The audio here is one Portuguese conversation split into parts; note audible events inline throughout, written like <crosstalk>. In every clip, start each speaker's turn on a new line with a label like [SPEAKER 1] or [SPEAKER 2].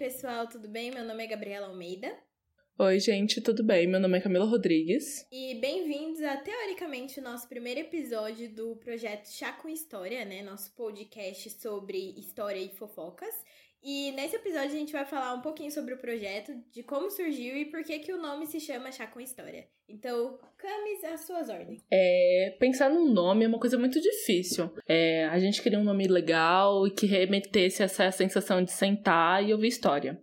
[SPEAKER 1] pessoal, tudo bem? Meu nome é Gabriela Almeida.
[SPEAKER 2] Oi, gente, tudo bem? Meu nome é Camila Rodrigues.
[SPEAKER 1] E bem-vindos a, teoricamente, o nosso primeiro episódio do projeto Chá com História, né? Nosso podcast sobre história e fofocas. E nesse episódio a gente vai falar um pouquinho sobre o projeto, de como surgiu e por que, que o nome se chama Chá com História. Então, Camis, as suas ordens.
[SPEAKER 2] É, pensar num nome é uma coisa muito difícil. É, a gente queria um nome legal e que remetesse essa sensação de sentar e ouvir história.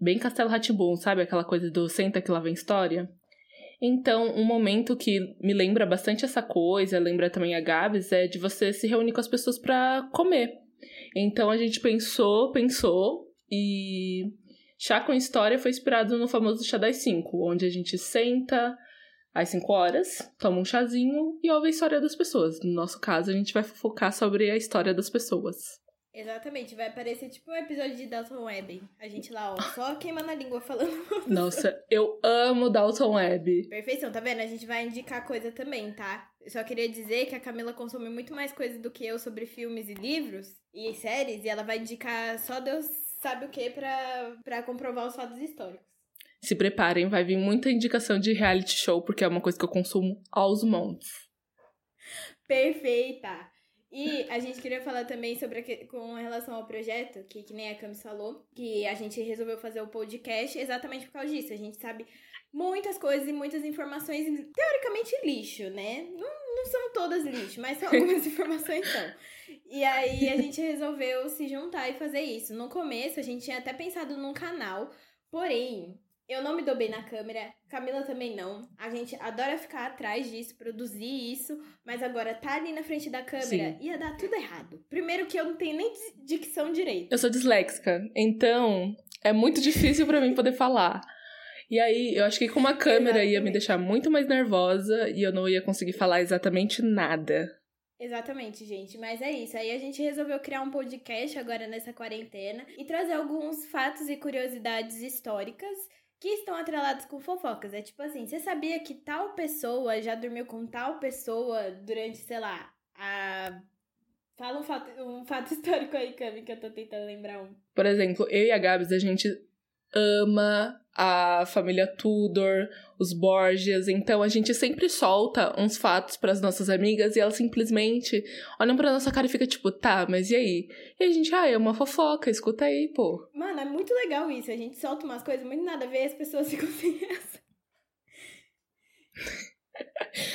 [SPEAKER 2] Bem Castelo Ratibum, sabe? Aquela coisa do senta que lá vem história. Então, um momento que me lembra bastante essa coisa, lembra também a Gabs, é de você se reunir com as pessoas para comer. Então a gente pensou, pensou e Chá com História foi inspirado no famoso Chá das 5, onde a gente senta às 5 horas, toma um chazinho e ouve a história das pessoas. No nosso caso, a gente vai focar sobre a história das pessoas.
[SPEAKER 1] Exatamente, vai parecer tipo um episódio de Dalton Web. A gente lá, ó, só queimando a língua falando. <laughs>
[SPEAKER 2] Nossa, eu amo Dalton Web.
[SPEAKER 1] Perfeição, tá vendo? A gente vai indicar coisa também, tá? Eu só queria dizer que a Camila consome muito mais coisa do que eu sobre filmes e livros e séries, e ela vai indicar só Deus sabe o que pra comprovar os fatos históricos.
[SPEAKER 2] Se preparem, vai vir muita indicação de reality show, porque é uma coisa que eu consumo aos montes.
[SPEAKER 1] Perfeita! E a gente queria falar também sobre a, com relação ao projeto, que, que nem a Camis falou, que a gente resolveu fazer o podcast exatamente por causa disso. A gente sabe muitas coisas e muitas informações, teoricamente lixo, né? Não, não são todas lixo, mas <laughs> algumas informações são. E aí a gente resolveu se juntar e fazer isso. No começo a gente tinha até pensado num canal, porém eu não me dou bem na câmera, Camila também não. A gente adora ficar atrás disso, produzir isso, mas agora tá ali na frente da câmera Sim. ia dar tudo errado. Primeiro que eu não tenho nem dicção direito.
[SPEAKER 2] Eu sou disléxica, então é muito difícil para mim poder falar. E aí, eu acho que com uma câmera Exatamente. ia me deixar muito mais nervosa e eu não ia conseguir falar exatamente nada.
[SPEAKER 1] Exatamente, gente. Mas é isso. Aí a gente resolveu criar um podcast agora nessa quarentena e trazer alguns fatos e curiosidades históricas que estão atrelados com fofocas. É tipo assim, você sabia que tal pessoa já dormiu com tal pessoa durante, sei lá, a. Fala um fato, um fato <laughs> histórico aí, Cami, que eu tô tentando lembrar um.
[SPEAKER 2] Por exemplo, eu e a Gabs, a gente ama a família Tudor, os Borgias, então a gente sempre solta uns fatos para as nossas amigas e elas simplesmente olham para nossa cara e fica tipo, tá, mas e aí? E a gente, ah, é uma fofoca, escuta aí, pô.
[SPEAKER 1] Mano, é muito legal isso, a gente solta umas coisas muito nada a ver e as pessoas <laughs> ficam sem essa. <laughs>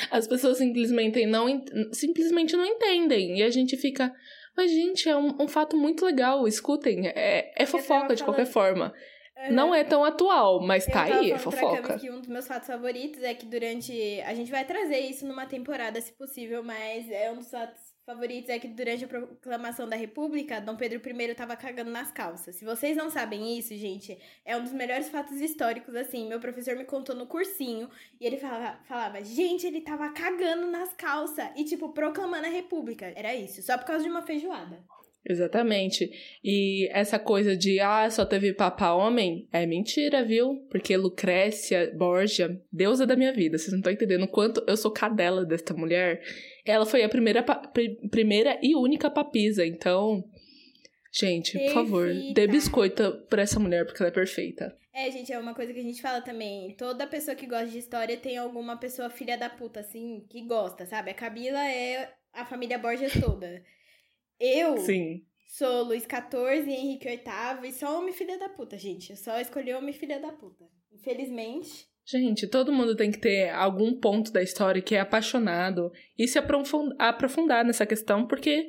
[SPEAKER 2] As pessoas simplesmente não, simplesmente não entendem e a gente fica, mas gente, é um, um fato muito legal, escutem, é, é fofoca de qualquer forma. Uhum. Não é tão atual, mas tá aí, é fofoca.
[SPEAKER 1] que um dos meus fatos favoritos é que durante. A gente vai trazer isso numa temporada, se possível, mas é um dos fatos favoritos é que durante a proclamação da República, Dom Pedro I tava cagando nas calças. Se vocês não sabem isso, gente, é um dos melhores fatos históricos, assim. Meu professor me contou no cursinho e ele falava, falava gente, ele tava cagando nas calças e, tipo, proclamando a República. Era isso, só por causa de uma feijoada.
[SPEAKER 2] Exatamente. E essa coisa de, ah, só teve papa homem, é mentira, viu? Porque Lucrécia Borgia, deusa da minha vida, vocês não estão entendendo o quanto eu sou cadela desta mulher. Ela foi a primeira, primeira e única papisa, então. Gente, perfeita. por favor, dê biscoito pra essa mulher, porque ela é perfeita.
[SPEAKER 1] É, gente, é uma coisa que a gente fala também. Toda pessoa que gosta de história tem alguma pessoa filha da puta, assim, que gosta, sabe? A Camila é a família Borges toda. Eu
[SPEAKER 2] Sim.
[SPEAKER 1] sou Luiz XIV e Henrique VIII e só homem filha da puta, gente. Eu só escolhi homem filha da puta. Infelizmente.
[SPEAKER 2] Gente, todo mundo tem que ter algum ponto da história que é apaixonado e se aprofundar nessa questão, porque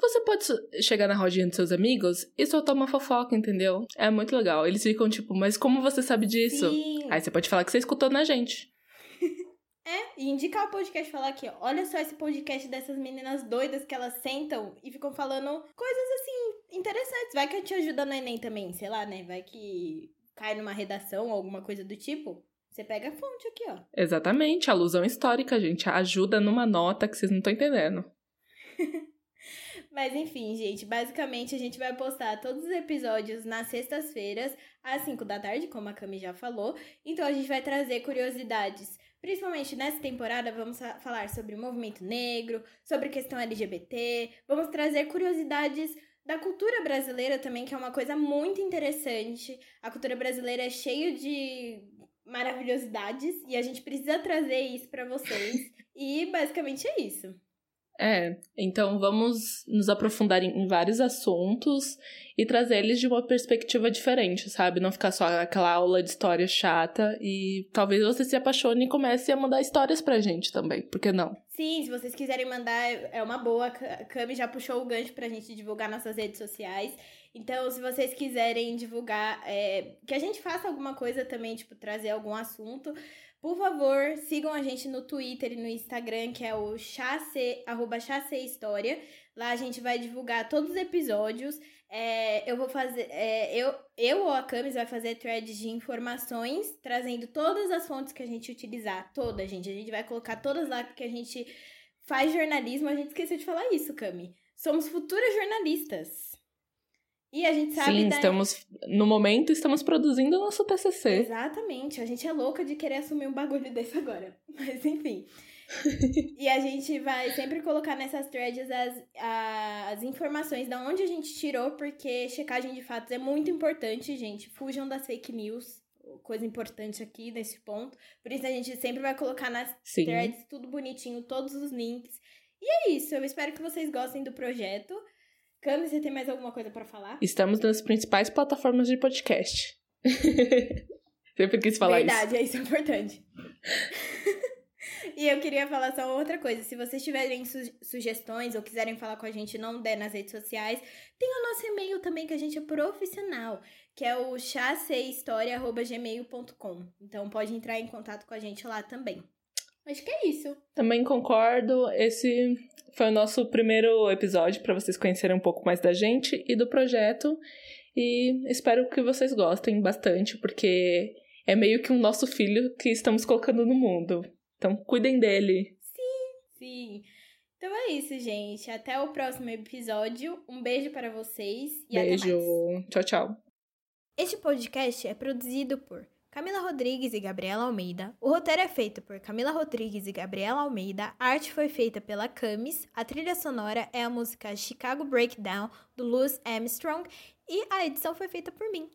[SPEAKER 2] você pode chegar na rodinha dos seus amigos e soltar uma fofoca, entendeu? É muito legal. Eles ficam tipo, mas como você sabe disso?
[SPEAKER 1] Sim.
[SPEAKER 2] Aí você pode falar que você escutou na gente.
[SPEAKER 1] É, e indicar o podcast falar aqui, ó, olha só esse podcast dessas meninas doidas que elas sentam e ficam falando coisas assim interessantes. Vai que eu te ajuda no Enem também, sei lá, né? Vai que cai numa redação ou alguma coisa do tipo. Você pega a fonte aqui, ó.
[SPEAKER 2] Exatamente, alusão histórica, gente. Ajuda numa nota que vocês não estão entendendo. <laughs>
[SPEAKER 1] Mas enfim, gente, basicamente a gente vai postar todos os episódios nas sextas-feiras, às 5 da tarde, como a Cami já falou. Então a gente vai trazer curiosidades Principalmente nessa temporada, vamos falar sobre o movimento negro, sobre questão LGBT, vamos trazer curiosidades da cultura brasileira também, que é uma coisa muito interessante. A cultura brasileira é cheia de maravilhosidades e a gente precisa trazer isso para vocês. <laughs> e basicamente é isso.
[SPEAKER 2] É, então vamos nos aprofundar em vários assuntos e trazer eles de uma perspectiva diferente, sabe? Não ficar só aquela aula de história chata e talvez você se apaixone e comece a mandar histórias pra gente também, por que não?
[SPEAKER 1] Sim, se vocês quiserem mandar, é uma boa. A Cami já puxou o gancho pra gente divulgar nossas redes sociais. Então, se vocês quiserem divulgar, é, que a gente faça alguma coisa também, tipo, trazer algum assunto, por favor, sigam a gente no Twitter e no Instagram, que é o chace, arroba História. Lá a gente vai divulgar todos os episódios. É, eu vou fazer. É, eu, eu ou a Camis vai fazer threads de informações, trazendo todas as fontes que a gente utilizar. Toda, gente. A gente vai colocar todas lá, porque a gente faz jornalismo. A gente esqueceu de falar isso, Cami. Somos futuras jornalistas. E a gente sabe.
[SPEAKER 2] Sim, da... estamos. No momento, estamos produzindo o nosso TCC.
[SPEAKER 1] Exatamente. A gente é louca de querer assumir um bagulho <laughs> desse agora. Mas, enfim. <laughs> e a gente vai sempre colocar nessas threads as, as informações da onde a gente tirou, porque checagem de fatos é muito importante, gente. Fujam das fake news. Coisa importante aqui nesse ponto. Por isso a gente sempre vai colocar nas Sim. threads tudo bonitinho, todos os links. E é isso. Eu espero que vocês gostem do projeto. Cami, você tem mais alguma coisa para falar?
[SPEAKER 2] Estamos nas principais plataformas de podcast. <laughs> Sempre quis falar
[SPEAKER 1] Verdade,
[SPEAKER 2] isso.
[SPEAKER 1] Verdade, é isso importante. <laughs> e eu queria falar só outra coisa. Se vocês tiverem su sugestões ou quiserem falar com a gente não der nas redes sociais, tem o nosso e-mail também, que a gente é profissional, que é o chassehistoria.gmail.com. Então pode entrar em contato com a gente lá também. Acho que é isso.
[SPEAKER 2] Também concordo. Esse foi o nosso primeiro episódio para vocês conhecerem um pouco mais da gente e do projeto. E espero que vocês gostem bastante, porque é meio que um nosso filho que estamos colocando no mundo. Então, cuidem dele.
[SPEAKER 1] Sim, sim. Então é isso, gente. Até o próximo episódio. Um beijo para vocês e
[SPEAKER 2] beijo.
[SPEAKER 1] até mais.
[SPEAKER 2] Tchau, tchau.
[SPEAKER 1] Este podcast é produzido por Camila Rodrigues e Gabriela Almeida. O roteiro é feito por Camila Rodrigues e Gabriela Almeida. A arte foi feita pela Camis. A trilha sonora é a música Chicago Breakdown do Louis Armstrong e a edição foi feita por mim.